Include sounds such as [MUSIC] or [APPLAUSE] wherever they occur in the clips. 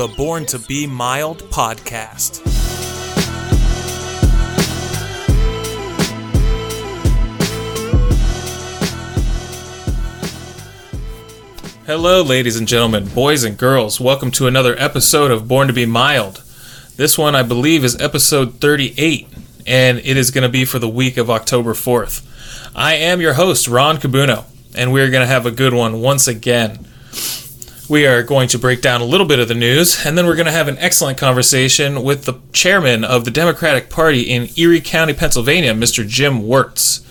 the Born to Be Mild podcast. Hello, ladies and gentlemen, boys and girls. Welcome to another episode of Born to Be Mild. This one, I believe, is episode 38, and it is going to be for the week of October 4th. I am your host, Ron Cabuno, and we're going to have a good one once again. We are going to break down a little bit of the news, and then we're going to have an excellent conversation with the chairman of the Democratic Party in Erie County, Pennsylvania, Mr. Jim Wertz.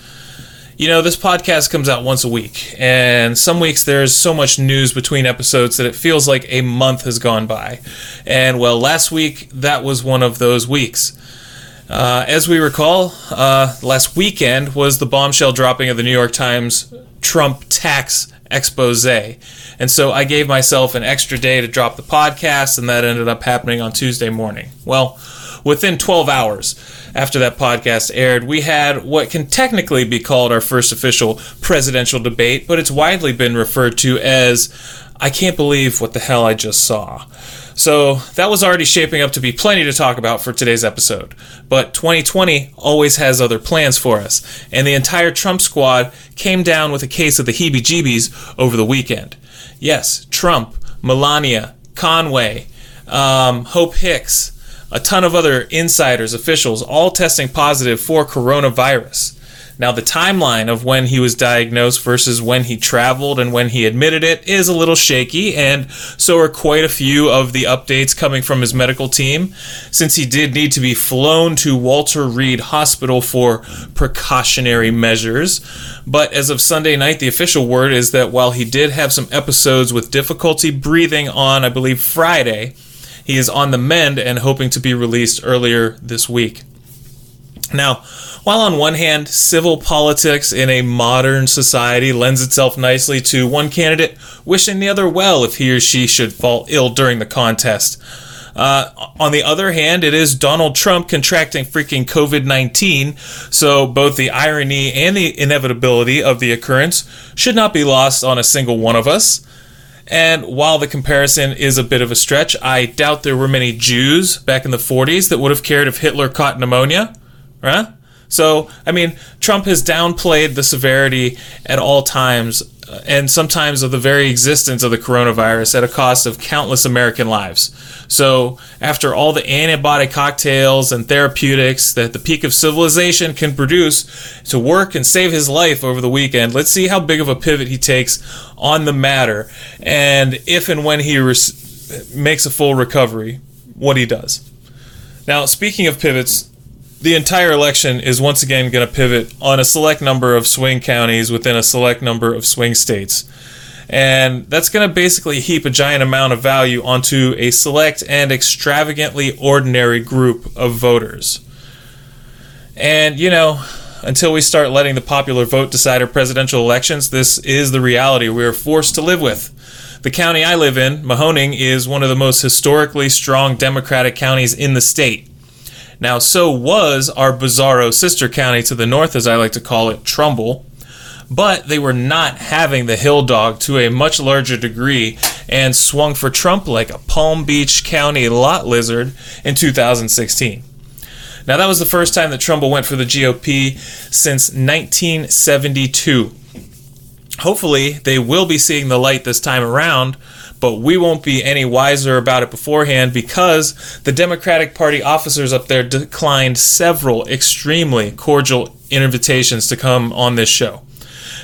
You know, this podcast comes out once a week, and some weeks there's so much news between episodes that it feels like a month has gone by. And well, last week, that was one of those weeks. Uh, as we recall, uh, last weekend was the bombshell dropping of the New York Times Trump tax expose. And so I gave myself an extra day to drop the podcast, and that ended up happening on Tuesday morning. Well, within 12 hours after that podcast aired, we had what can technically be called our first official presidential debate, but it's widely been referred to as I can't believe what the hell I just saw. So that was already shaping up to be plenty to talk about for today's episode. But 2020 always has other plans for us, and the entire Trump squad came down with a case of the heebie jeebies over the weekend. Yes, Trump, Melania, Conway, um, Hope Hicks, a ton of other insiders, officials, all testing positive for coronavirus. Now, the timeline of when he was diagnosed versus when he traveled and when he admitted it is a little shaky, and so are quite a few of the updates coming from his medical team, since he did need to be flown to Walter Reed Hospital for precautionary measures. But as of Sunday night, the official word is that while he did have some episodes with difficulty breathing on, I believe, Friday, he is on the mend and hoping to be released earlier this week. Now, while on one hand, civil politics in a modern society lends itself nicely to one candidate wishing the other well if he or she should fall ill during the contest. Uh, on the other hand, it is Donald Trump contracting freaking COVID 19, so both the irony and the inevitability of the occurrence should not be lost on a single one of us. And while the comparison is a bit of a stretch, I doubt there were many Jews back in the 40s that would have cared if Hitler caught pneumonia, right? So, I mean, Trump has downplayed the severity at all times uh, and sometimes of the very existence of the coronavirus at a cost of countless American lives. So, after all the antibiotic cocktails and therapeutics that the peak of civilization can produce to work and save his life over the weekend, let's see how big of a pivot he takes on the matter and if and when he res- makes a full recovery, what he does. Now, speaking of pivots, the entire election is once again going to pivot on a select number of swing counties within a select number of swing states. And that's going to basically heap a giant amount of value onto a select and extravagantly ordinary group of voters. And, you know, until we start letting the popular vote decide our presidential elections, this is the reality we are forced to live with. The county I live in, Mahoning, is one of the most historically strong Democratic counties in the state. Now, so was our bizarro sister county to the north, as I like to call it, Trumbull. But they were not having the hill dog to a much larger degree and swung for Trump like a Palm Beach County lot lizard in 2016. Now, that was the first time that Trumbull went for the GOP since 1972. Hopefully, they will be seeing the light this time around, but we won't be any wiser about it beforehand because the Democratic Party officers up there declined several extremely cordial invitations to come on this show.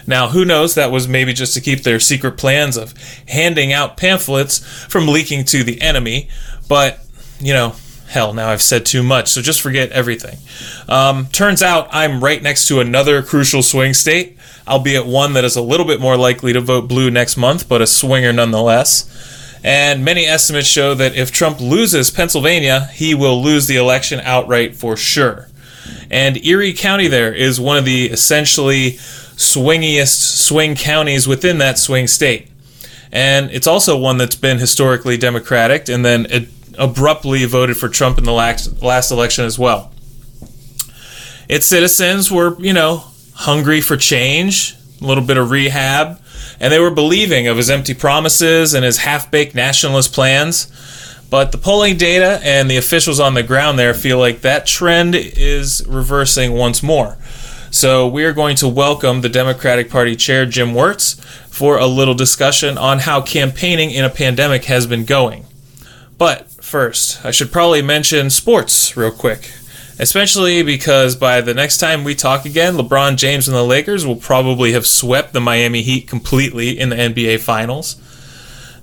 Now, who knows? That was maybe just to keep their secret plans of handing out pamphlets from leaking to the enemy. But, you know, hell, now I've said too much, so just forget everything. Um, turns out I'm right next to another crucial swing state albeit one that is a little bit more likely to vote blue next month, but a swinger nonetheless. And many estimates show that if Trump loses Pennsylvania, he will lose the election outright for sure. And Erie County there is one of the essentially swingiest swing counties within that swing state. And it's also one that's been historically Democratic and then abruptly voted for Trump in the last, last election as well. Its citizens were, you know, hungry for change, a little bit of rehab, and they were believing of his empty promises and his half baked nationalist plans. But the polling data and the officials on the ground there feel like that trend is reversing once more. So we are going to welcome the Democratic Party Chair Jim Wertz for a little discussion on how campaigning in a pandemic has been going. But first, I should probably mention sports real quick especially because by the next time we talk again, LeBron James and the Lakers will probably have swept the Miami Heat completely in the NBA Finals.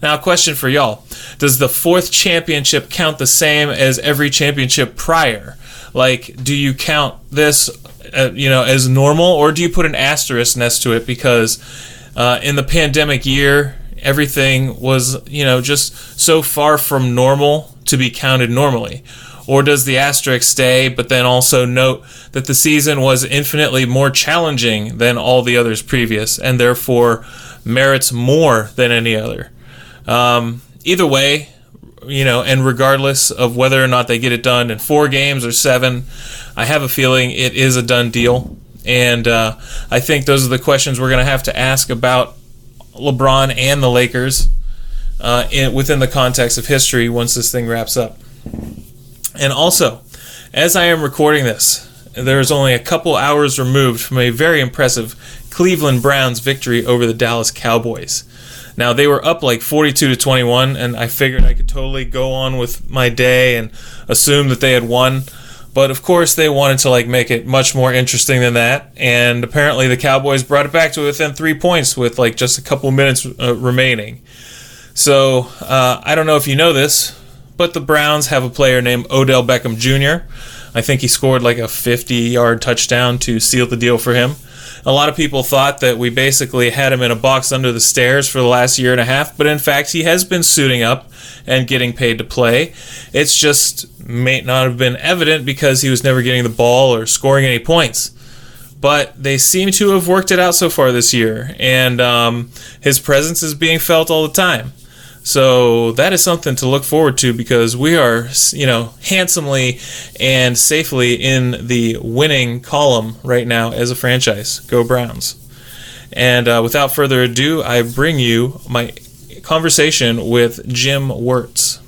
Now, question for y'all Does the fourth championship count the same as every championship prior? Like, do you count this, uh, you know, as normal, or do you put an asterisk next to it because uh, in the pandemic year, everything was, you know, just so far from normal to be counted normally? Or does the asterisk stay, but then also note that the season was infinitely more challenging than all the others previous, and therefore merits more than any other? Um, either way, you know, and regardless of whether or not they get it done in four games or seven, I have a feeling it is a done deal. And uh, I think those are the questions we're going to have to ask about LeBron and the Lakers uh, in, within the context of history once this thing wraps up. And also, as I am recording this, there is only a couple hours removed from a very impressive Cleveland Browns victory over the Dallas Cowboys. Now they were up like 42 to 21 and I figured I could totally go on with my day and assume that they had won. But of course they wanted to like make it much more interesting than that and apparently the Cowboys brought it back to within 3 points with like just a couple minutes uh, remaining. So, uh, I don't know if you know this, but the Browns have a player named Odell Beckham Jr. I think he scored like a 50 yard touchdown to seal the deal for him. A lot of people thought that we basically had him in a box under the stairs for the last year and a half, but in fact, he has been suiting up and getting paid to play. It's just may not have been evident because he was never getting the ball or scoring any points. But they seem to have worked it out so far this year, and um, his presence is being felt all the time. So that is something to look forward to because we are, you know, handsomely and safely in the winning column right now as a franchise. Go Browns. And uh, without further ado, I bring you my conversation with Jim Wertz.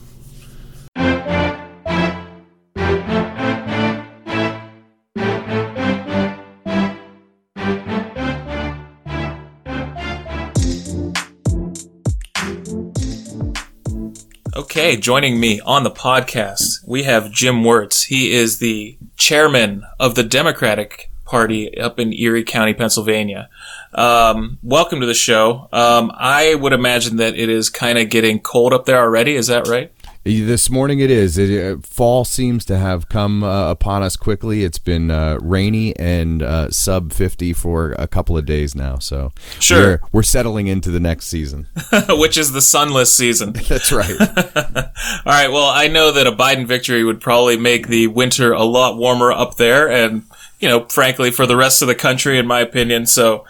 Joining me on the podcast, we have Jim Wertz. He is the chairman of the Democratic Party up in Erie County, Pennsylvania. Um, welcome to the show. Um, I would imagine that it is kind of getting cold up there already. Is that right? This morning it is. It, uh, fall seems to have come uh, upon us quickly. It's been uh, rainy and uh, sub 50 for a couple of days now. So sure. we're, we're settling into the next season, [LAUGHS] which is the sunless season. [LAUGHS] That's right. [LAUGHS] All right. Well, I know that a Biden victory would probably make the winter a lot warmer up there and you know, frankly, for the rest of the country, in my opinion. So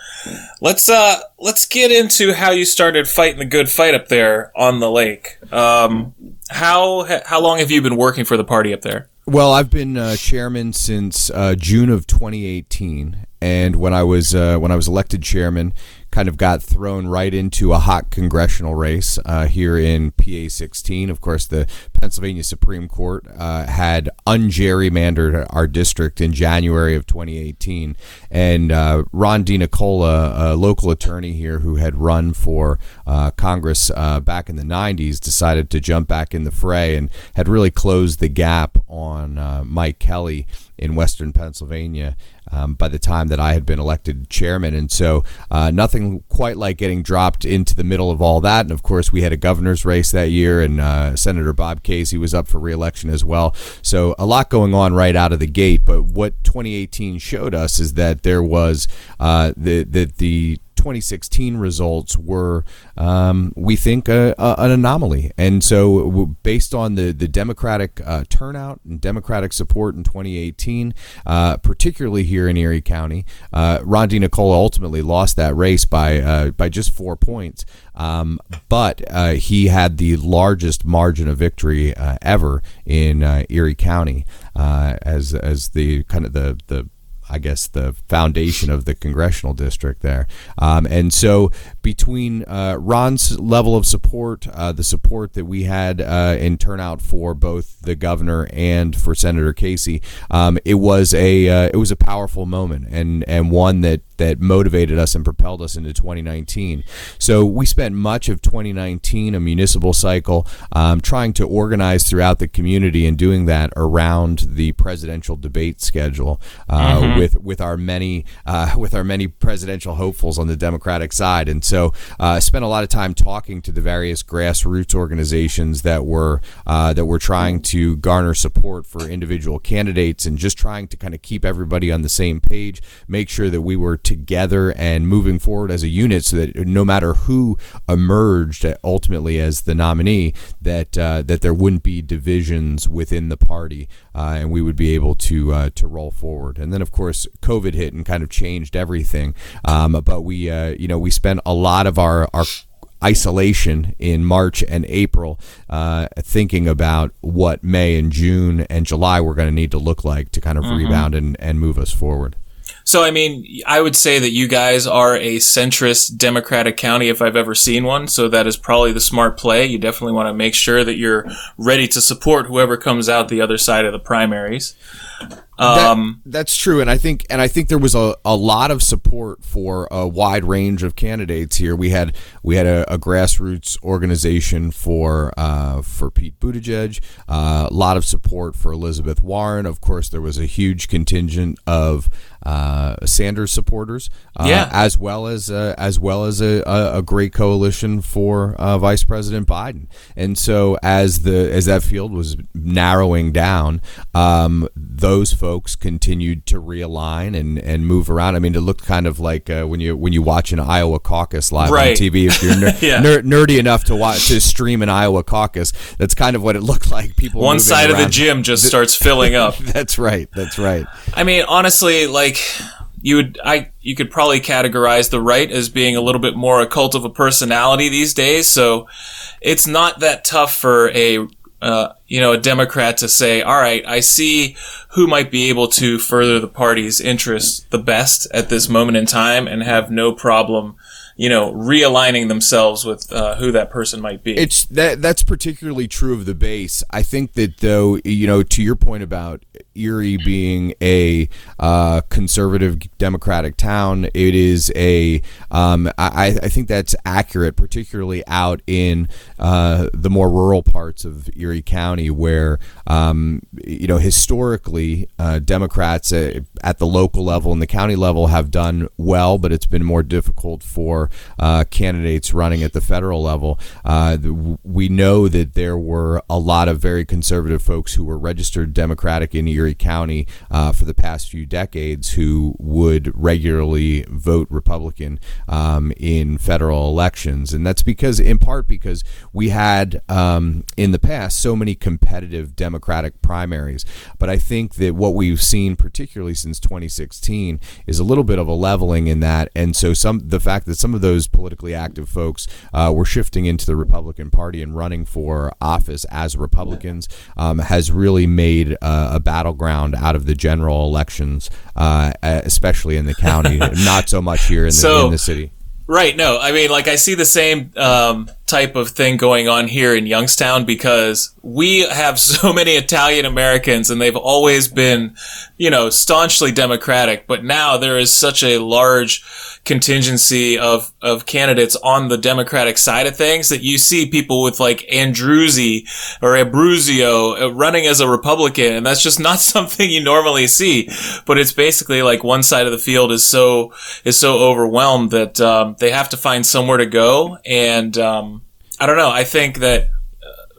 let's uh let's get into how you started fighting the good fight up there on the lake. Um, how how long have you been working for the party up there? Well, I've been uh, chairman since uh, June of 2018, and when I was uh, when I was elected chairman, kind of got thrown right into a hot congressional race uh, here in PA 16. Of course, the Pennsylvania Supreme Court uh, had ungerrymandered our district in January of 2018, and uh, Ron DiNicola, a local attorney here who had run for uh, Congress uh, back in the 90s, decided to jump back in the fray and had really closed the gap on uh, Mike Kelly in Western Pennsylvania um, by the time that I had been elected chairman. And so uh, nothing quite like getting dropped into the middle of all that. And of course, we had a governor's race that year, and uh, Senator Bob Casey was up for reelection as well. So a lot going on right out of the gate. But what 2018 showed us is that there was uh, the, the, the 2016 results were, um, we think, a, a, an anomaly. And so, based on the, the Democratic uh, turnout and Democratic support in 2018, uh, particularly here in Erie County, uh, Ron DiNicola ultimately lost that race by, uh, by just four points. Um, but uh, he had the largest margin of victory uh, ever in Erie County as, as the kind of the, the I guess, the foundation of the congressional district there. Um, and so between uh, Ron's level of support, uh, the support that we had uh, in turnout for both the governor and for Senator Casey, um, it was a uh, it was a powerful moment and and one that that motivated us and propelled us into 2019. So we spent much of 2019, a municipal cycle, um, trying to organize throughout the community and doing that around the presidential debate schedule uh, mm-hmm. with with our many uh, with our many presidential hopefuls on the Democratic side. And so I uh, spent a lot of time talking to the various grassroots organizations that were uh, that were trying to garner support for individual candidates and just trying to kind of keep everybody on the same page, make sure that we were together and moving forward as a unit so that no matter who emerged ultimately as the nominee, that uh, that there wouldn't be divisions within the party, uh, and we would be able to uh, to roll forward. And then, of course, COVID hit and kind of changed everything. Um, but we, uh, you know, we spent a lot of our our isolation in March and April, uh, thinking about what May and June and July were going to need to look like to kind of mm-hmm. rebound and, and move us forward. So, I mean, I would say that you guys are a centrist Democratic county if I've ever seen one. So that is probably the smart play. You definitely want to make sure that you're ready to support whoever comes out the other side of the primaries. Um, that, that's true, and I think and I think there was a, a lot of support for a wide range of candidates here. We had we had a, a grassroots organization for uh, for Pete Buttigieg, uh, a lot of support for Elizabeth Warren. Of course, there was a huge contingent of uh, Sanders supporters, uh, yeah. as well as uh, as well as a, a, great coalition for uh, Vice President Biden. And so, as the as that field was narrowing down, um, those folks continued to realign and, and move around. I mean, it looked kind of like uh, when you when you watch an Iowa caucus live right. on TV. If you're [LAUGHS] ner- yeah. ner- nerdy enough to watch to stream an Iowa caucus, that's kind of what it looked like. People one side around. of the gym just starts filling up. [LAUGHS] that's right. That's right. I mean, honestly, like you would I you could probably categorize the right as being a little bit more a cult of a personality these days. So it's not that tough for a uh, you know a Democrat to say, all right, I see who might be able to further the party's interests the best at this moment in time, and have no problem you know, realigning themselves with uh, who that person might be. It's that that's particularly true of the base. I think that though, you know, to your point about Erie being a uh, conservative Democratic town, it is a. Um, I, I think that's accurate, particularly out in uh, the more rural parts of Erie County, where um, you know historically uh, Democrats uh, at the local level and the county level have done well, but it's been more difficult for uh, candidates running at the federal level. Uh, we know that there were a lot of very conservative folks who were registered Democratic in Erie County uh, for the past few decades who would regularly vote Republican um, in federal elections. And that's because, in part, because we had um, in the past so many competitive Democratic primaries. But I think that what we've seen, particularly since 2016, is a little bit of a leveling in that. And so some the fact that some of those politically active folks uh, were shifting into the Republican Party and running for office as Republicans um, has really made uh, a battleground out of the general elections, uh, especially in the county, [LAUGHS] not so much here in the, so, in the city. Right. No, I mean, like I see the same um, type of thing going on here in Youngstown because we have [LAUGHS] so many Italian Americans and they've always been, you know, staunchly Democratic. But now there is such a large contingency of, of candidates on the Democratic side of things that you see people with like Andruzzi or Abruzio uh, running as a Republican. And that's just [LAUGHS] not something you normally see. But it's basically like one side of the field is so, is so overwhelmed that, um, they have to find somewhere to go. And, um, I don't know. I think that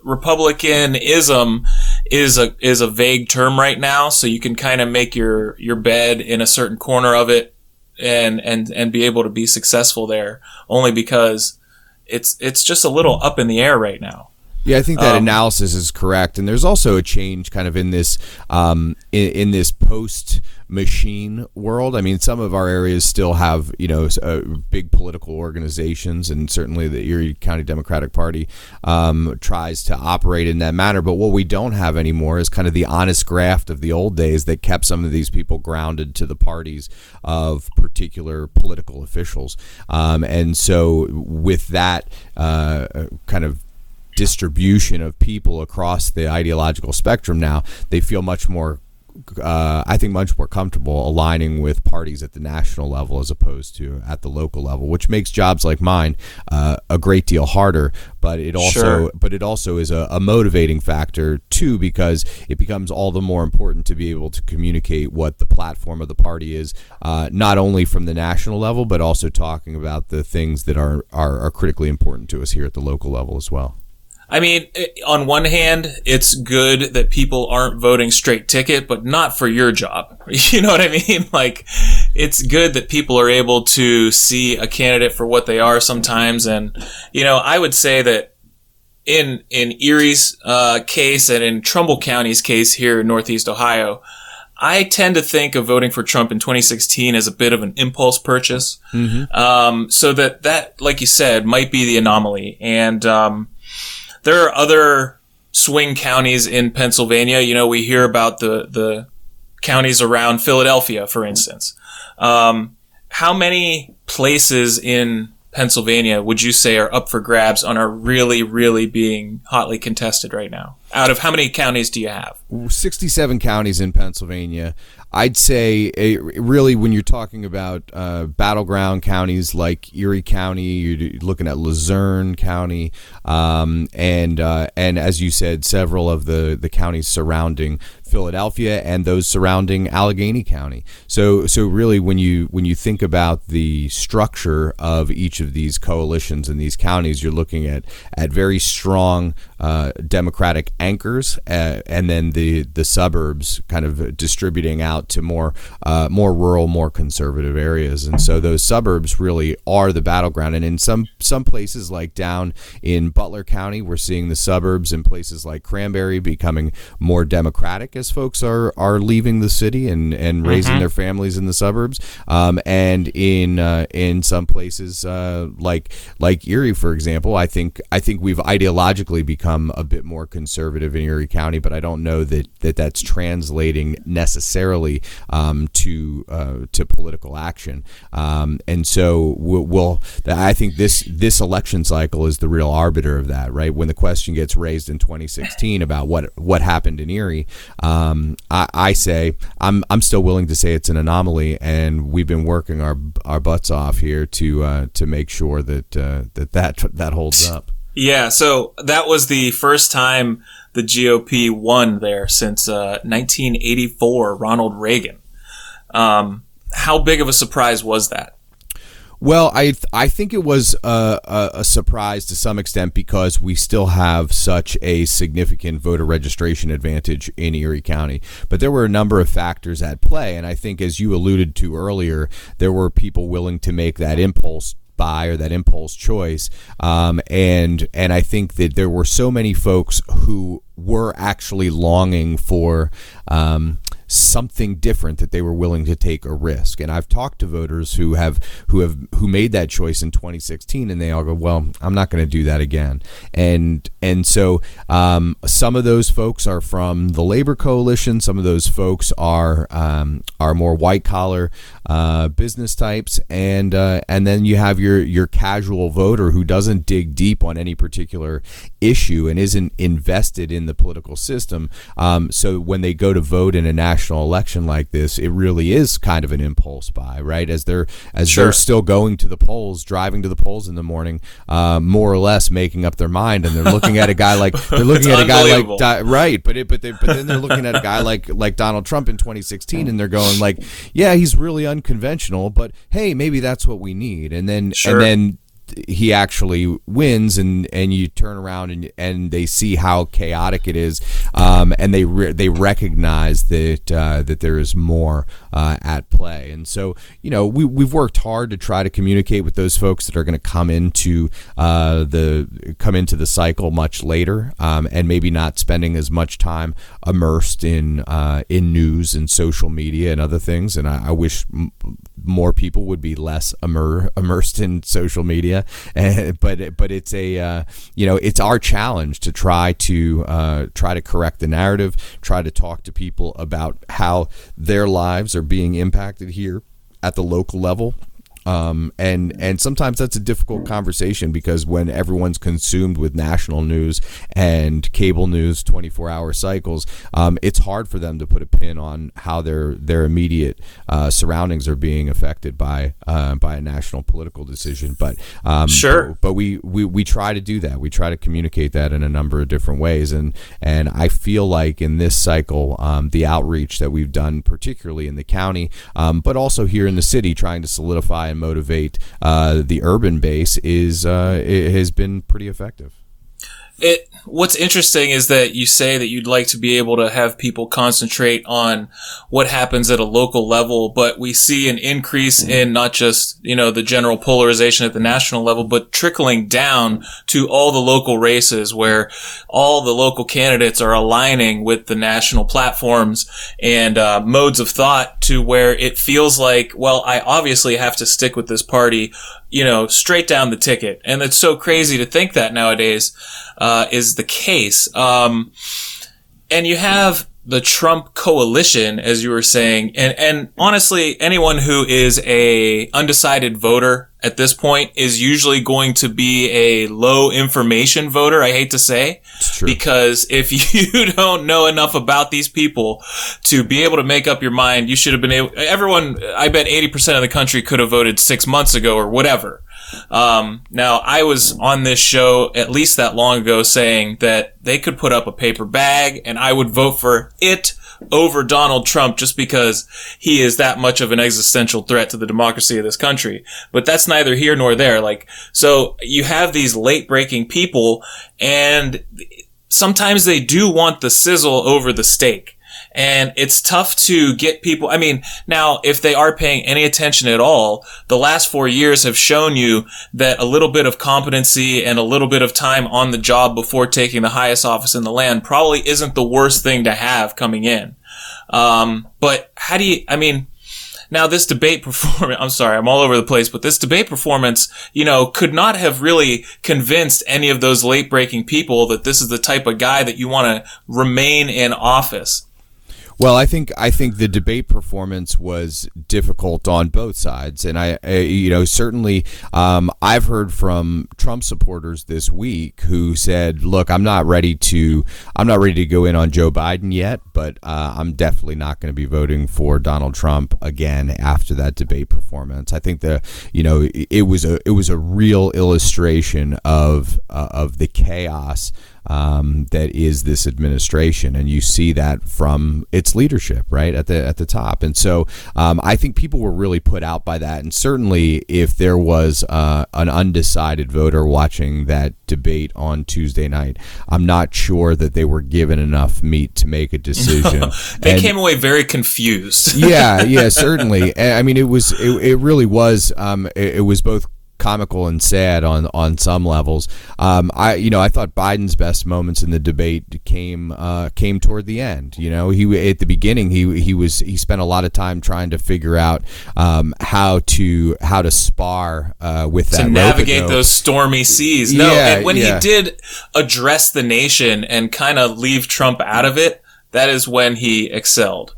Republicanism is a is a vague term right now, so you can kind of make your your bed in a certain corner of it and and and be able to be successful there only because it's it's just a little up in the air right now. Yeah, I think that um, analysis is correct, and there's also a change kind of in this um, in, in, this post machine world. I mean, some of our areas still have you know uh, big political organizations, and certainly the Erie County Democratic Party um, tries to operate in that manner. But what we don't have anymore is kind of the honest graft of the old days that kept some of these people grounded to the parties of particular political officials, um, and so with that uh, kind of distribution of people across the ideological spectrum now, they feel much more uh, I think much more comfortable aligning with parties at the national level as opposed to at the local level, which makes jobs like mine uh, a great deal harder. But it also, sure. but it also is a, a, motivating factor too, because it becomes all the more important to be able to communicate what the platform of the party is, uh, not only from the national level, but also talking about the things that are, are are critically important to us here at the local level as well. I mean, on one hand, it's good that people aren't voting straight ticket, but not for your job. [LAUGHS] You know what I mean? [LAUGHS] Like, it's good that people are able to see a candidate for what they are sometimes. And, you know, I would say that in, in Erie's, uh, case and in Trumbull County's case here in Northeast Ohio, I tend to think of voting for Trump in 2016 as a bit of an impulse purchase. Mm-hmm. Um, so that, that, like you said, might be the anomaly. And, um, there are other swing counties in Pennsylvania. You know, we hear about the, the counties around Philadelphia, for instance. Um, how many places in Pennsylvania would you say are up for grabs and are really, really being hotly contested right now? Out of how many counties do you have? 67 counties in Pennsylvania. I'd say a, really when you're talking about uh, battleground counties like Erie County, you're looking at Luzerne County, um, and uh, and as you said, several of the the counties surrounding Philadelphia and those surrounding Allegheny County. So so really when you when you think about the structure of each of these coalitions in these counties, you're looking at at very strong uh, Democratic anchors, uh, and then the the suburbs kind of distributing out to more uh, more rural, more conservative areas. And so those suburbs really are the battleground. And in some some places like down in Butler County, we're seeing the suburbs in places like Cranberry becoming more Democratic as folks are are leaving the city and and raising mm-hmm. their families in the suburbs. Um, and in uh, in some places uh, like like Erie, for example, I think I think we've ideologically become a bit more conservative in Erie County, but I don't know that that that's translating necessarily um, to uh, to political action. Um, and so we'll, we'll, I think this this election cycle is the real arbiter of that, right? When the question gets raised in 2016 about what what happened in Erie. Um, I, I, say I'm I'm still willing to say it's an anomaly, and we've been working our our butts off here to uh, to make sure that uh, that that that holds up. Yeah, so that was the first time the GOP won there since uh, 1984, Ronald Reagan. Um, how big of a surprise was that? Well, I th- I think it was a, a, a, surprise to some extent because we still have such a significant voter registration advantage in Erie County. But there were a number of factors at play, and I think, as you alluded to earlier, there were people willing to make that impulse buy or that impulse choice. Um, and and I think that there were so many folks who were actually longing for um, something different that they were willing to take a risk. And I've talked to voters who have who have who made that choice in 2016, and they all go, "Well, I'm not going to do that again." And and so um, some of those folks are from the labor coalition. Some of those folks are um, are more white collar uh, business types, and uh, and then you have your your casual voter who doesn't dig deep on any particular issue and isn't invested in the political system. Um, so when they go to vote in a national election like this, it really is kind of an impulse buy, right? As they're as sure. they're still going to the polls, driving to the polls in the morning, uh, more or less making up their mind, and they're looking at a guy like [LAUGHS] they're looking at a guy like right, but it, but they, but then they're looking at a guy like like Donald Trump in 2016, and they're going like, yeah, he's really unconventional, but hey, maybe that's what we need, and then sure. and then he actually wins and and you turn around and and they see how chaotic it is um, and they re- they recognize that uh, that there is more uh, at play and so you know we we've worked hard to try to communicate with those folks that are going to come into uh, the come into the cycle much later um, and maybe not spending as much time immersed in uh, in news and social media and other things and I, I wish m- more people would be less immer- immersed in social media. [LAUGHS] but but it's a uh, you know it's our challenge to try to uh, try to correct the narrative, try to talk to people about how their lives are being impacted here at the local level um, and and sometimes that's a difficult conversation because when everyone's consumed with national news and cable news 24 hour cycles, um, it's hard for them to put a pin on how their their immediate uh, surroundings are being affected by uh, by a national political decision. But um, sure, but, but, we, we we try to do that. We try to communicate that in a number of different ways, and and I feel like in this cycle, um, the outreach that we've done, particularly in the county, um, but also here in the city, trying to solidify and motivate uh, the urban base is uh, has been pretty effective. It what's interesting is that you say that you'd like to be able to have people concentrate on what happens at a local level, but we see an increase in not just, you know, the general polarization at the national level, but trickling down to all the local races where all the local candidates are aligning with the national platforms and uh, modes of thought to where it feels like, well, I obviously have to stick with this party you know, straight down the ticket. And it's so crazy to think that nowadays, is the case. Um, and you have the Trump coalition, as you were saying, and, and honestly, anyone who is a undecided voter at this point is usually going to be a low information voter. I hate to say, because if [LAUGHS] you don't know enough about these people to be able to make up your mind, you should have been able, everyone, I bet 80% of the country could have voted six months ago or whatever. Um, now I was on this show at least that long ago saying that they could put up a paper bag and I would vote for it over Donald Trump just because he is that much of an existential threat to the democracy of this country. But that's neither here nor there. Like, so you have these late breaking people and sometimes they do want the sizzle over the steak. And it's tough to get people. I mean, now, if they are paying any attention at all, the last four years have shown you that a little bit of competency and a little bit of time on the job before taking the highest office in the land probably isn't the worst thing to have coming in. Um, but how do you, I mean, now this debate [LAUGHS] performance, I'm sorry, I'm all over the place, but this debate performance, you know, could not have really convinced any of those late breaking people that this is the type of guy that you want to remain in office. Well, I think I think the debate performance was difficult on both sides, and I, I you know, certainly um, I've heard from Trump supporters this week who said, "Look, I'm not ready to, I'm not ready to go in on Joe Biden yet, but uh, I'm definitely not going to be voting for Donald Trump again after that debate performance." I think the, you know, it was a it was a real illustration of uh, of the chaos um, that is this administration, and you see that from its leadership, right at the at the top. And so, um, I think people were really put out by that. And certainly, if there was uh, an undecided voter watching that debate on Tuesday night, I'm not sure that they were given enough meat to make a decision. [LAUGHS] they and, came away very confused. yeah, yeah, [LAUGHS] certainly. I mean, it was it, it really was. Um, it, it was both comical and sad on on some levels. Um, I you know I thought Biden's best moments in the debate came uh, came toward the end. You know he at the beginning he he was he spent a lot of time trying to figure out um, how to how to spar uh, with that to navigate those stormy seas. No, yeah, and when yeah. he did address the nation and kind of leave Trump out of it, that is when he excelled.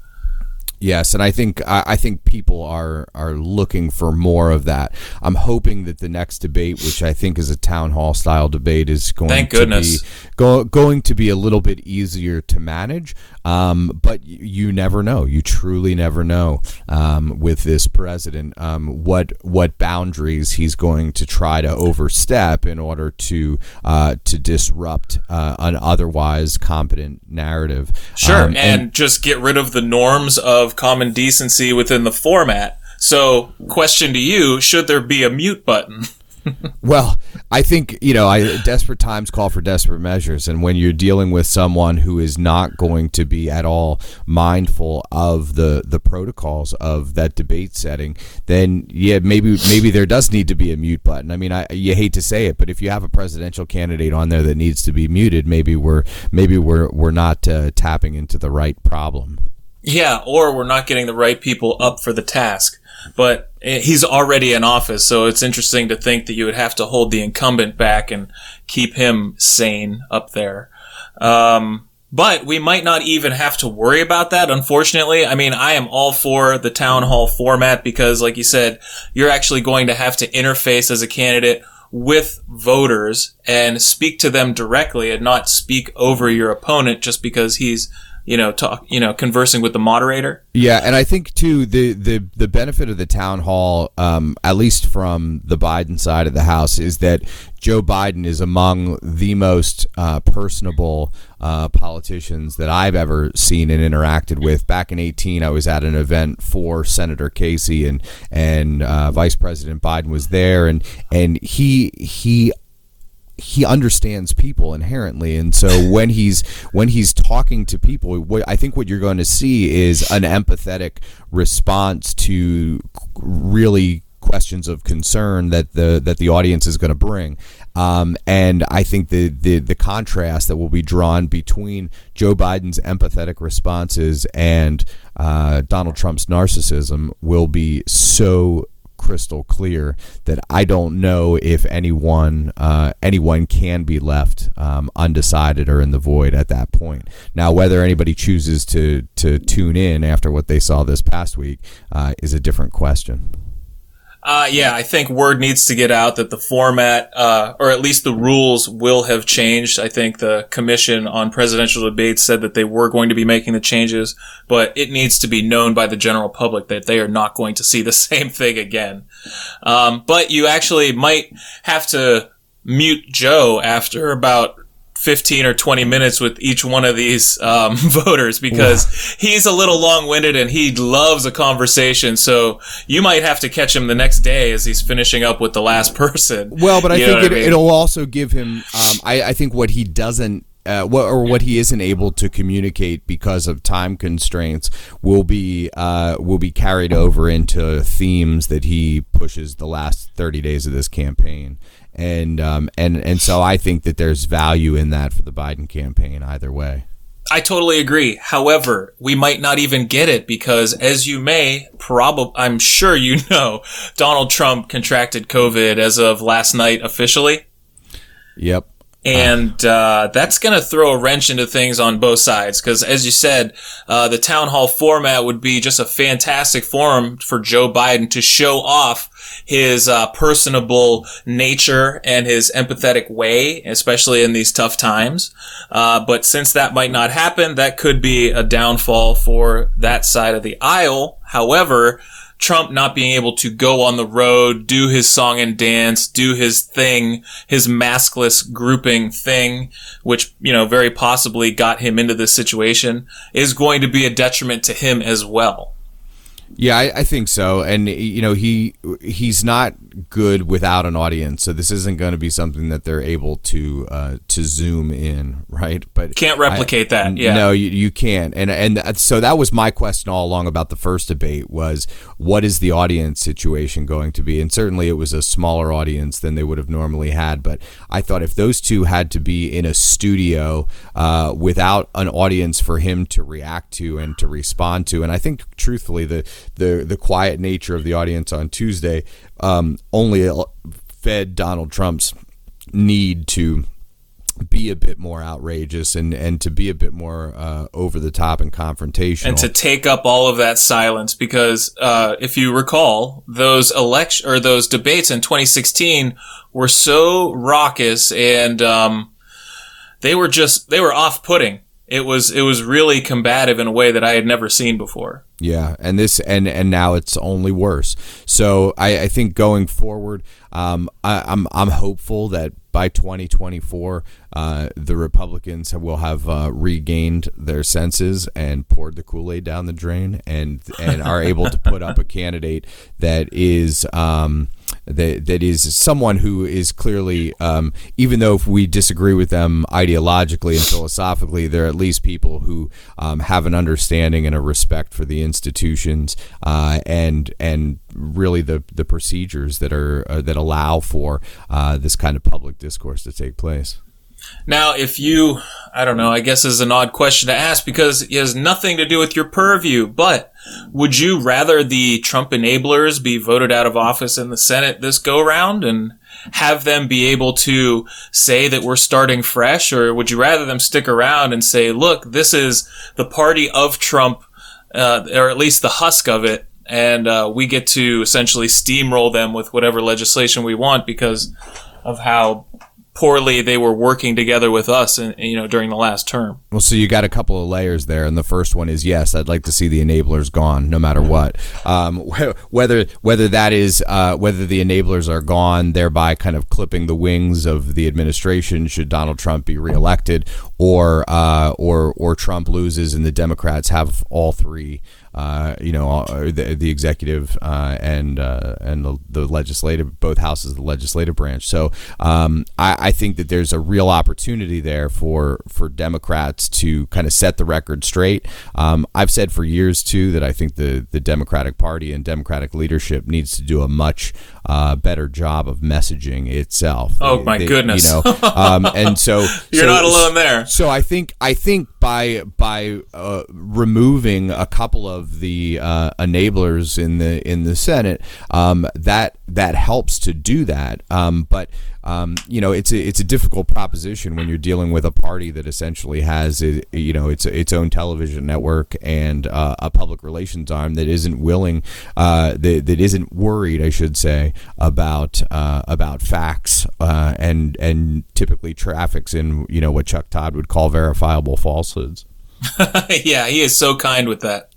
Yes, and I think I think people are are looking for more of that. I'm hoping that the next debate, which I think is a town hall style debate, is going Thank to goodness. be go, going to be a little bit easier to manage. Um, but you never know. You truly never know um, with this president um, what what boundaries he's going to try to overstep in order to uh, to disrupt uh, an otherwise competent narrative. Sure, and, um, and just get rid of the norms of of common decency within the format. So, question to you: Should there be a mute button? [LAUGHS] [LAUGHS] well, I think you know, I desperate times call for desperate measures, and when you're dealing with someone who is not going to be at all mindful of the the protocols of that debate setting, then yeah, maybe maybe there does need to be a mute button. I mean, I you hate to say it, but if you have a presidential candidate on there that needs to be muted, maybe we're maybe we're we're not uh, tapping into the right problem. Yeah, or we're not getting the right people up for the task but he's already in office, so it's interesting to think that you would have to hold the incumbent back and keep him sane up there. Um, but we might not even have to worry about that, unfortunately. I mean, I am all for the town hall format because, like you said, you're actually going to have to interface as a candidate with voters and speak to them directly and not speak over your opponent just because he's you know, talk, you know, conversing with the moderator. Yeah, and I think too the the the benefit of the town hall, um, at least from the Biden side of the house, is that Joe Biden is among the most uh, personable uh, politicians that I've ever seen and interacted with. Back in eighteen, I was at an event for Senator Casey, and and uh, Vice President Biden was there, and and he he he understands people inherently. And so when he's when he's talking to people what i think what you're going to see is an empathetic response to really questions of concern that the that the audience is going to bring. Um, and I think the, the the contrast that will be drawn between Joe Biden's empathetic responses and uh, Donald Trump's narcissism will be so crystal clear that I don't know if anyone uh, anyone can be left um, undecided or in the void at that point. Now, whether anybody chooses to to tune in after what they saw this past week uh, is a different question. Uh, yeah, I think word needs to get out that the format, uh, or at least the rules will have changed. I think the commission on presidential debates said that they were going to be making the changes, but it needs to be known by the general public that they are not going to see the [LAUGHS] same thing again. Um, but you actually might have to mute Joe after about 15 or 20 minutes with each one of these um, [LAUGHS] voters because he's a little long-winded and he loves a conversation. So you might have to catch him the next day as he's finishing up with the last [LAUGHS] person. Well but i you think it, will also give him um, I, I, think what he doesn't uh, what or what he isn't able to communicate because of time constraints will be uh, will be carried over into themes that he pushes the last 30 days of this campaign and um, and and so I think that there's value in that for the Biden campaign either way. I totally agree. However, we might not even get it because, as you may probably, I'm sure you [LAUGHS] know, Donald Trump contracted COVID as of last night officially. Yep. And uh, that's going to throw a wrench into things on both sides because, as you said, uh, the town hall format would be just a fantastic forum for Joe Biden to show off his uh, personable nature and his empathetic way, especially in these tough times. Uh, but since that might not happen, that could be a downfall for that side of the aisle. However, Trump not being able to go on the road, do his song and dance, do his thing, his maskless grouping thing, which, you know, very possibly got him into this situation, is going to be a detriment to him as well. Yeah, I, I, think so. And you know, he he's not good without an audience, so this isn't going to be something that they're able to uh, to zoom in, right? But can't replicate I, that. Yeah, no, you, you can't. And and so that was my question all along about the first debate was what is the audience situation going to be? And certainly it was a smaller audience than they would have normally had. But I thought if those two had to be in a studio uh, without an audience for him to react to and to respond to, and I think truthfully the the the quiet nature of the audience on Tuesday um, only fed Donald Trump's need to be a bit more outrageous and and to be a bit more uh, over the top and confrontational. And to take up all of that silence because uh, if you recall those election or those debates in 2016 were so raucous and um, they were just they were off putting it was it was really combative in a way that I had never seen before. Yeah, and this and and now it's only worse. So I, I think going forward, um, I, am I'm, I'm hopeful that by 2024, uh, the Republicans will have uh, regained their senses and poured the Kool Aid down the drain and and are able to put up a candidate that is. Um, that that is someone who is clearly, um, even though if we disagree with them ideologically and philosophically, they're at least people who um, have an understanding and a respect for the institutions uh, and and really the the procedures that are uh, that allow for uh, this kind of public discourse to take place. Now, if you, I don't know, I guess is an odd question to ask because it has nothing to do with your purview, but would you rather the Trump enablers be voted out of office in the Senate this go round and have them be able to say that we're starting fresh, or would you rather them stick around and say, look, this is the party of Trump, uh, or at least the husk of it, and uh, we get to essentially steamroll them with whatever legislation we want because of how poorly they were working together with us and you know during the last term. Well, so you got a couple of layers there, and the first one is yes, I'd like to see the enablers gone, no matter what. Um, [LAUGHS] whether whether that is uh, whether the enablers are gone, thereby kind of clipping the wings of the administration should Donald Trump be reelected, or uh, or or Trump loses and the Democrats have all three uh, you know, the, the executive uh, and uh, and the, the, legislative, both houses of the legislative branch. So um, I, I, think that there's a real opportunity there for for Democrats to kind of set the record straight. Um, I've said for years too that I think the the Democratic Party and Democratic leadership needs to do a much uh, better job of messaging itself. Oh they, my they, goodness! You know, um, and so [LAUGHS] you're so, not alone there. So I think I think by by uh, removing a couple of the uh, enablers in the in the Senate, um, that that helps to do that. Um, but um, you know, it's a it's a difficult proposition when you're dealing with a party that essentially has a, you know its its own television network and uh, a public relations arm that isn't willing uh, that, that isn't worried, I should say, about uh, about facts uh, and and typically traffics in you know what Chuck Todd would call verifiable falsehoods. [LAUGHS] yeah, he is so kind with that.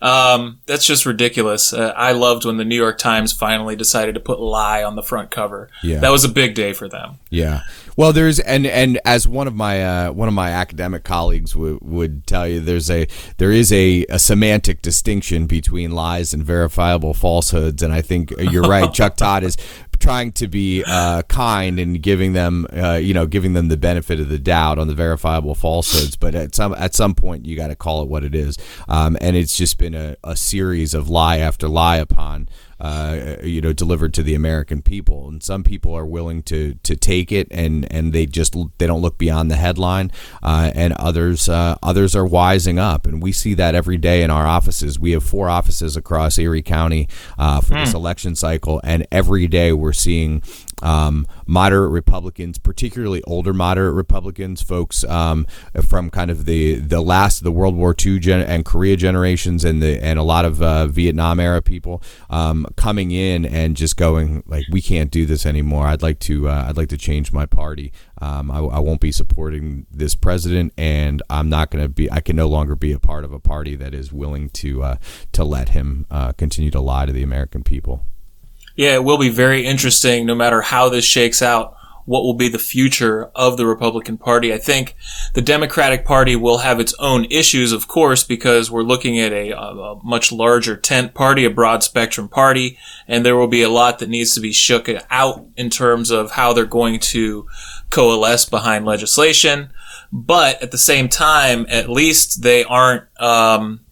Um, that's just ridiculous. Uh, I loved when the New York Times finally decided to put "lie" on the front cover. Yeah, that was a big day for them. Yeah. Well, there's and and as one of my uh, one of my academic colleagues w- would tell you, there's a there is a, a semantic distinction between lies and verifiable falsehoods, and I think you're right. [LAUGHS] Chuck Todd is trying to be uh, kind and giving them, uh, you know, giving them the benefit of the doubt on the verifiable falsehoods. But at some at some point, you got to call it what it is. Um, and it's just been a, a series of lie after lie upon uh, you know delivered to the American people. And some people are willing to to take it and and they just they don't look beyond the headline. Uh, and others uh, others are wising up, and we see that every day in our offices. We have four offices across Erie County uh, for mm. this hmm. election cycle, and every day we're seeing um, moderate Republicans, particularly older moderate Republicans, folks um, from kind of the the last of the World War II gen- and Korea generations, and the and a lot of uh, Vietnam era people um, coming in and just going like, we can't do this anymore. I'd like to uh, I'd like to change my party. Um, I, I, won't be supporting this president, and I'm not going to be. I can no longer be a part of a party that is willing to uh, to let him uh, continue to lie to the American people. Yeah, it will be very interesting no matter how this shakes out. What will be the future of the Republican Party? I think the Democratic Party will have its own issues, of course, because we're looking at a, a much larger tent party, a broad spectrum party, and there will be a lot that needs to be shook out in terms of how they're going to coalesce behind legislation. But at the same time, at least they aren't um,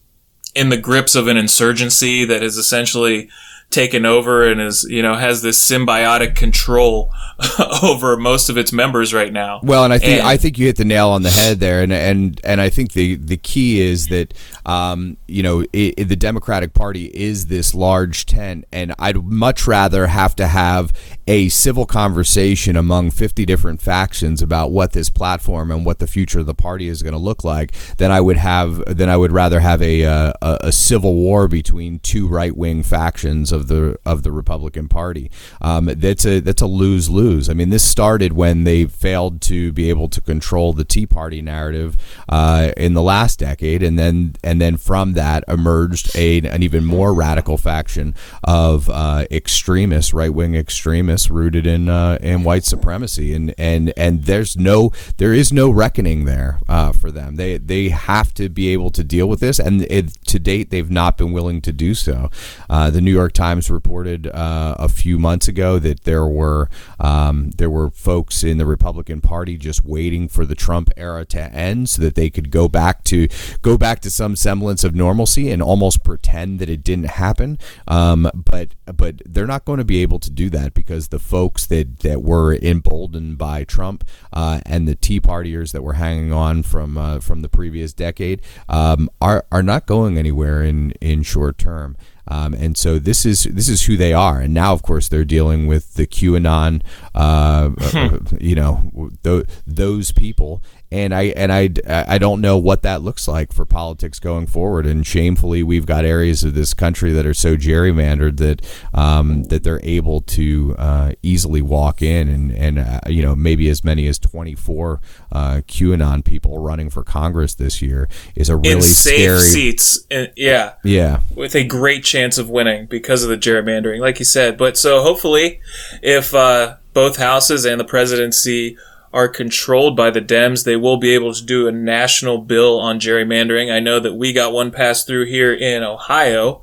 in the grips of an insurgency that is essentially taken over and is you know has this symbiotic control [LAUGHS] over most of its members right now. Well, and I think and, I think you hit the nail on the head there, and and and I think the the key is that um, you know it, the Democratic Party is this large tent, and I'd much rather have to have a civil conversation among fifty different factions about what this platform and what the future of the party is going to look like than I would have than I would rather have a uh, a, a civil war between two right wing factions of the of the Republican Party. Um, that's a that's a lose lose. I mean, this started when they failed to be able to control the Tea Party narrative uh, in the last decade, and then and then from that emerged a, an even more radical faction of uh, extremists, right wing extremists rooted in uh, in white supremacy, and and and there's no there is no reckoning there uh, for them. They they have to be able to deal with this, and it, to date they've not been willing to do so. Uh, the New York Times Times reported uh, a few months ago that there were um, there were folks in the Republican Party just waiting for the Trump era to end so that they could go back to go back to some semblance of normalcy and almost pretend that it didn't happen. Um, but but they're not going to be able to do that because the folks that that were emboldened by Trump uh, and the Tea Partiers that were hanging on from uh, from the previous decade um, are are not going anywhere in in short term. Um, and so this is this is who they are. And now, of course, they're dealing with the QAnon, uh, hmm. [LAUGHS] you know, th- those people and I and I, I don't know what that looks like for politics going forward. And shamefully, we've got areas of this country that are so gerrymandered that um, that they're able to uh, easily walk in and and uh, you know maybe as many as 24 uh, QAnon people running for Congress this year is a really in safe scary seats. yeah, yeah, with a great chance of winning because of the gerrymandering, like you said. But so hopefully, if uh, both houses and the presidency are controlled by the Dems, they will be able to do a national bill on gerrymandering. I know that we got one passed through here in Ohio.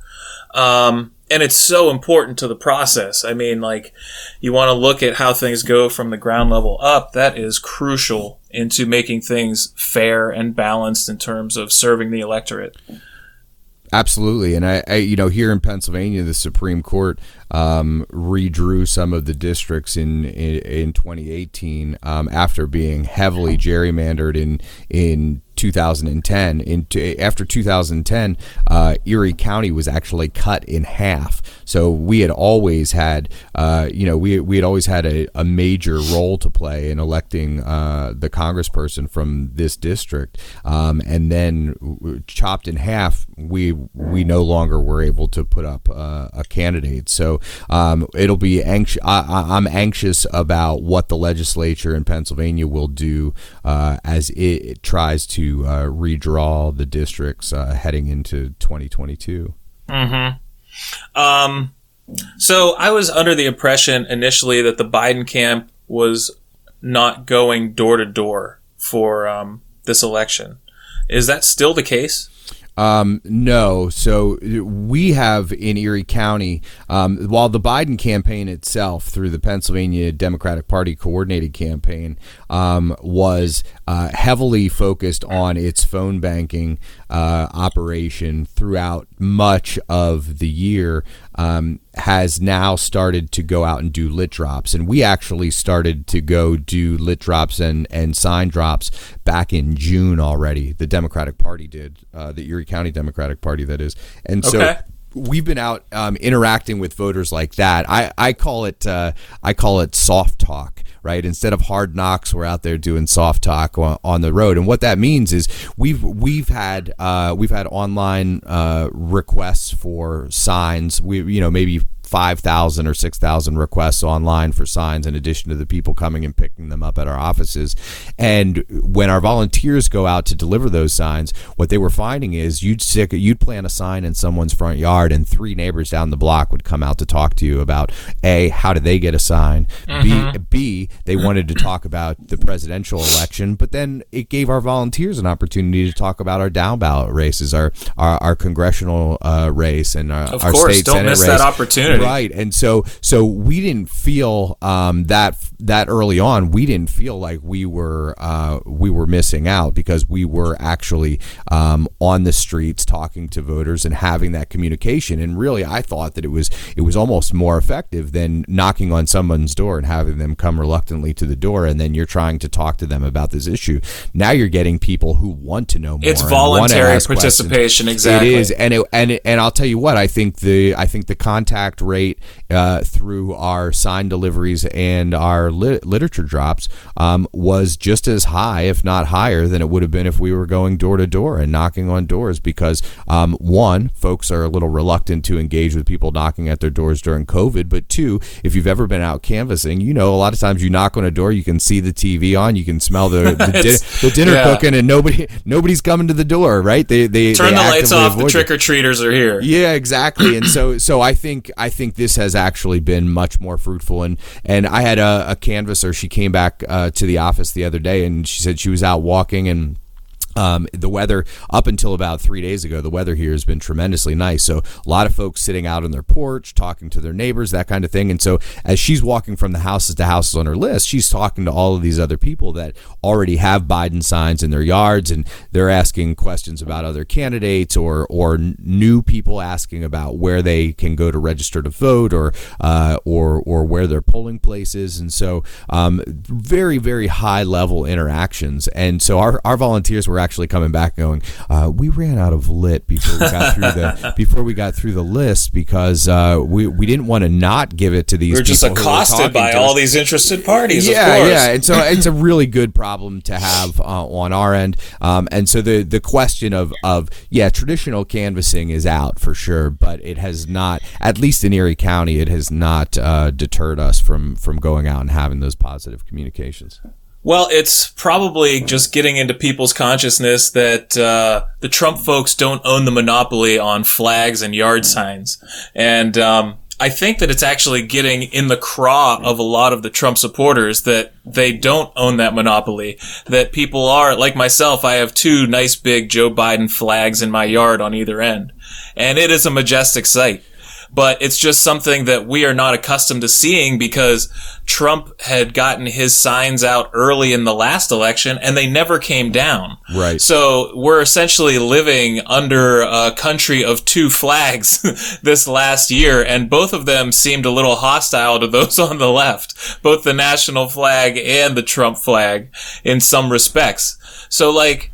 Um, and it's so important to the process. I mean, like, you want to look at how things go from the ground level up. That is crucial into making things fair and balanced in terms of serving the electorate. Absolutely, and I, I, you know, here in Pennsylvania, the Supreme Court um, redrew some of the districts in in, in 2018 um, after being heavily gerrymandered in in 2010. Into after 2010, uh, Erie County was actually cut in half. So we had always had, uh, you know, we we had always had a, a major role to play in electing uh, the congressperson from this district, um, and then chopped in half. We we no longer were able to put up uh, a candidate. So um, it'll be anxious. I, am anxious about what the legislature in Pennsylvania will do uh, as it, it tries to uh, redraw the districts uh, heading into 2022. Mm-hmm. Um, so I was under the impression initially that the Biden camp was not going door to door for um, this election. Is that still the case? Um, no. So we have in Erie County, um, while the Biden campaign itself, through the Pennsylvania Democratic Party coordinated campaign, um, was uh, heavily focused on its phone banking uh, operation throughout much of the year um, has now started to go out and do lit drops. And we actually started to go do lit drops and, and sign drops back in June already. The Democratic Party did, uh, the Erie County Democratic Party, that is. And so. Okay we've been out um, interacting with voters like that. I, I call it uh, I call it soft talk right? Instead of hard knocks, we're out there doing soft talk on, the road, and what that means is we've we've had uh, we've had online uh, requests for signs. We you know maybe 5,000 or 6,000 requests online for signs in addition to the people coming and picking them up at our offices. And when our volunteers go out to deliver those signs, what they were finding is you'd stick, you'd plant a sign in someone's front yard and three neighbors down the block would come out to talk to you about A, how did they get a sign? Mm-hmm. B, B, they wanted to talk about the presidential election, but then it gave our volunteers an opportunity to talk about our down ballot races, our, our, our congressional uh, race and our, of our course, state don't senate miss race. that opportunity right? And so so we didn't feel um, that that early on. We didn't feel like we were uh, we were missing out because we were actually um, on the streets talking to voters and having that communication. And really, I thought that it was it was almost more effective than knocking on someone's door and having them come reluctantly to the door, and then you're trying to talk to them about this issue. Now you're getting people who want to know more. It's voluntary participation, questions. exactly. It is, and it, and it, and I'll tell you what, I think the I think the contact rate uh, through our sign deliveries and our literature drops um, was just as high, if not higher, than it would have been if we were going door to door and knocking on doors. Because um, one, folks are a little reluctant to engage with people knocking at their doors during COVID. But two, if you've ever been out canvassing, you know a lot of times you knock on a door, you can see the TV on, you can smell the [LAUGHS] the, di- the dinner yeah. cooking, and nobody nobody's coming to the door, right? They they turn they the lights off. The trick or treaters are here. Yeah, exactly. and so so I think I think this has actually been much more fruitful. And and I had a, a canvasser. She came back uh, to the office the other day, and she said she was out walking and Um, the weather up until about three days ago, the weather here has been tremendously nice. So a lot of folks sitting out on their porch, talking to their neighbors, that kind of thing. And so as she's walking from the houses to houses on her list, she's talking to all of these other people that already have Biden signs in their yards, and they're asking questions about other candidates or or new people asking about where they can go to register to vote or uh, or or where their polling place is. And so um, very very high level interactions. And so our our volunteers were actually coming back going, uh, we ran out of lit before we got through the [LAUGHS] before we got through the list because uh, we we didn't want to not give it to these. We are just accosted by all these interested parties. Yeah, yeah, and so [LAUGHS] it's a really good problem to have uh, on our end. Um, and so the the question of of yeah, traditional canvassing is out for sure, but it has not, at least in Erie County, it has not uh, deterred us from from going out and having those positive communications. Well, it's probably just getting into people's consciousness that uh, the Trump folks don't own the monopoly on flags and yard signs, and um, I think that it's actually getting in the craw of a lot of the Trump supporters that they don't own that monopoly. That people are like myself. I have two nice big Joe Biden flags in my yard on either end, and it is a majestic sight but it's just something that we are not accustomed to seeing because Trump had gotten his signs out early in the last election and they never came down. Right. So we're essentially living under a country of two flags [LAUGHS] this last year and both of them seemed a little hostile to those [LAUGHS] on the left, both the national flag and the Trump flag in some respects. So like,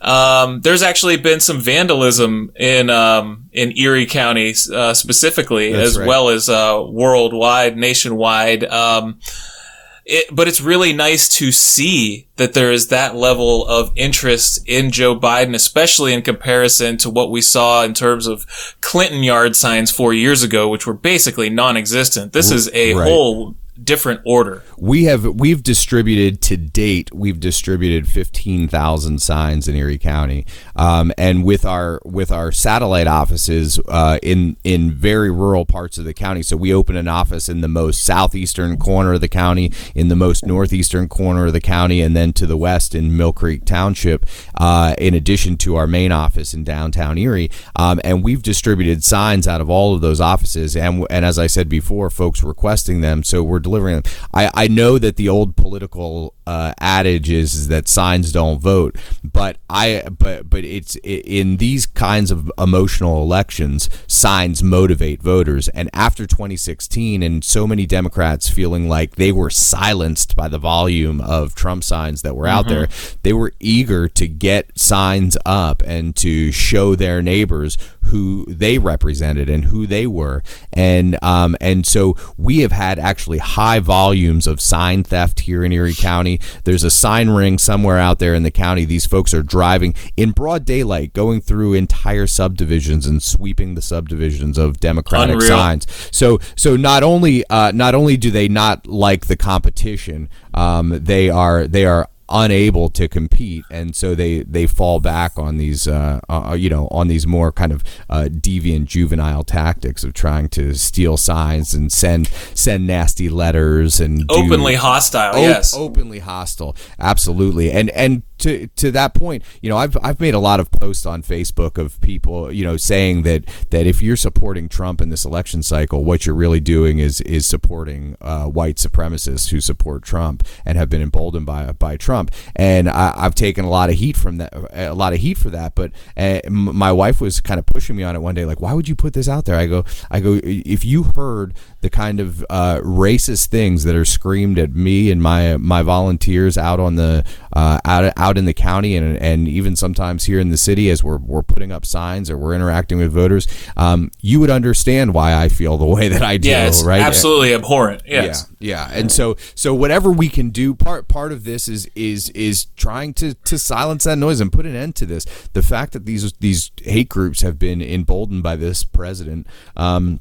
um, there's actually been some vandalism in um, in Erie County uh, specifically, That's as right. well as uh, worldwide, nationwide. Um, it, but it's really nice to see that there is that level of interest in Joe Biden, especially in comparison to what we saw in terms of Clinton yard signs four years ago, which were basically non-existent. This is a right. whole different order. We have we've distributed to date. We've distributed fifteen thousand signs in Erie County, um, and with our with our satellite offices uh, in in very rural parts of the county. So we open an office in the most southeastern corner of the county, in the most northeastern corner of the county, and then to the west in Millcreek Township. Uh, in addition to our main office in downtown Erie, um, and we've distributed signs out of all of those offices, and and as I said before, folks requesting them. So we're delivering them. I, I know that the old political uh, adage is, is, that signs don't vote, but I but but it's in these kinds of emotional elections, signs motivate voters. And after 2016, and so many Democrats feeling like they were silenced by the volume of Trump signs that were out mm-hmm. there, they were eager to get signs up and to show their neighbors who they represented and who they were. And um, and so we have had actually high volumes of sign theft here in Erie County. There's a sign ring somewhere out there in the county. These folks are driving in broad daylight, going through entire subdivisions and sweeping the subdivisions of Democratic Unreal. signs. So so not only uh, not only do they not like the competition, um, they are they are unable to compete, and so they they fall back on these uh, uh, you know on these more kind of uh, deviant juvenile tactics of trying to steal signs and send send nasty letters and openly hostile. Op- yes, openly hostile. Absolutely, and and to to that point, you know, I've I've made a lot of posts on Facebook of people, you know, saying that that if you're supporting Trump in this election cycle, what you're really doing is is supporting uh, white supremacists who support Trump and have been emboldened by by Trump. And I, have taken a lot of heat from that, a lot of heat for that. But uh, my wife was kind of pushing me on it one day, like, why would you put this out there? I go, I go, if you heard the kind of uh, racist things that are screamed at me and my my volunteers out on the uh, out out in the county and and even sometimes here in the city as we're we're putting up signs or we're interacting with voters, um, you would understand why I feel the way that I do. Yeah, right? absolutely abhorrent. Yes. Yeah, yeah, and so so whatever we can do, part part of this is is is trying to to silence that noise and put an end to this. The fact that these these hate groups have been emboldened by this president. Um,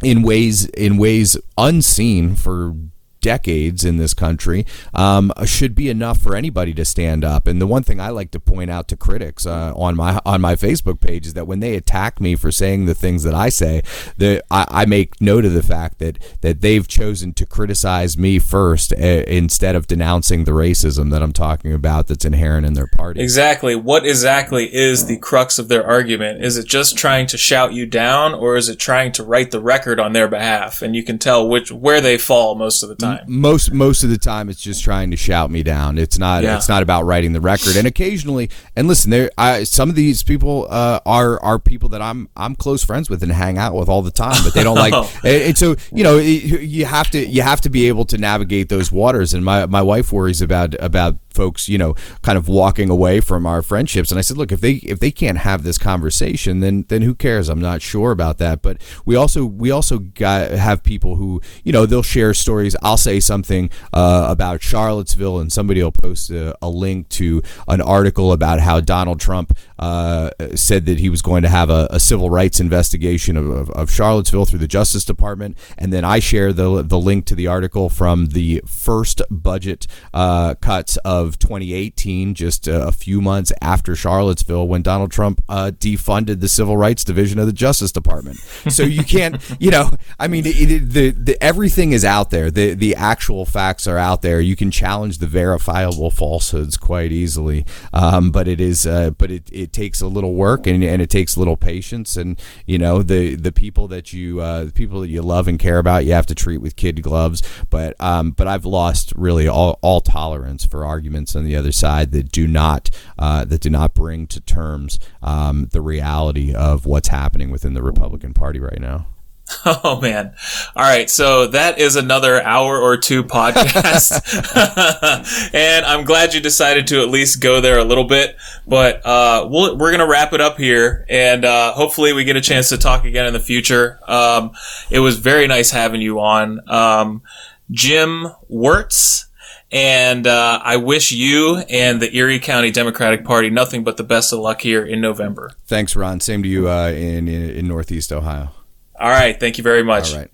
in ways in ways unseen for decades in this country um, should be enough for anybody to stand up. And the one thing I like to point out to critics uh, on my on my Facebook page is that when they attack me for saying the things that I say, that I, I make note of the fact that that they've chosen to criticize me first uh, instead of denouncing the racism that I'm talking about that's inherent in their party. Exactly. What exactly is the crux of their argument? Is it just trying to shout you down, or is it trying to write the record on their behalf? And you can tell which where they fall most of the time. Most most of the time, it's just trying to shout me down. It's not. Yeah. It's not about writing the record. And occasionally, and listen, there. I, some of these people uh, are are people that I'm I'm close friends with and hang out with all the time, but they don't like. [LAUGHS] And, and so you know, you have to you have to be able to navigate those waters. And my my wife worries about about folks, you know, kind of walking away from our friendships. And I said, look, if they if they can't have this conversation, then then who cares? I'm not sure about that. But we also we also got have people who you know they'll share stories. I'll say something uh, about Charlottesville, and somebody will post a, a link to an article about how Donald Trump uh, said that he was going to have a, a civil rights investigation of, of, of Charlottesville through the Justice Department, and then I share the the link to the article from the first budget uh, cuts of 2018, just a, few months after Charlottesville, when Donald Trump uh, defunded the Civil Rights Division of the Justice Department. So you can't, [LAUGHS] you know, I mean, it, it, the, the everything is out there. The the actual facts are out there. You can challenge the verifiable falsehoods quite easily, um, but it is, uh, but it, it takes a little work and, and it takes a little patience. And you know, the the people that you uh, the people that you love and care about, you have to treat with kid gloves. But um, but I've lost really all, all tolerance for arguments on the other side that do not uh, that do not bring to terms um, the reality of what's happening within the Republican Party right now. [LAUGHS] Oh man. All right. So that is another hour or two podcast. [LAUGHS] and I'm glad you decided to at least go there a little bit, but, uh, we'll, we're going to wrap it up here and, uh, hopefully we get a chance to talk again in the future. Um, it was very nice having you on. Um, Jim Wertz. And, uh, I wish you and the Erie County Democratic Party nothing but the best of luck here in November. Thanks, Ron. Same to you uh, in, in in Northeast Ohio. All right. Thank you very much. All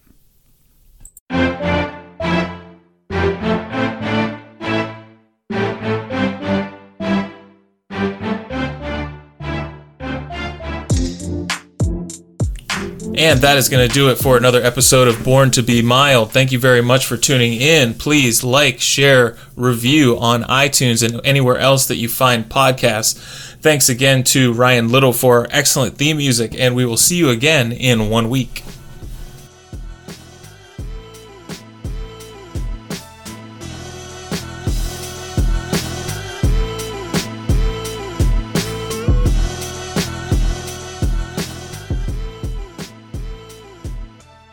right. And that is going to do it for another episode of Born to Be Mild. Thank you very much for tuning in. Please like, share, review on iTunes and anywhere else that you find podcasts. Thanks again to Ryan Little for excellent theme music, and we will see you again in one week.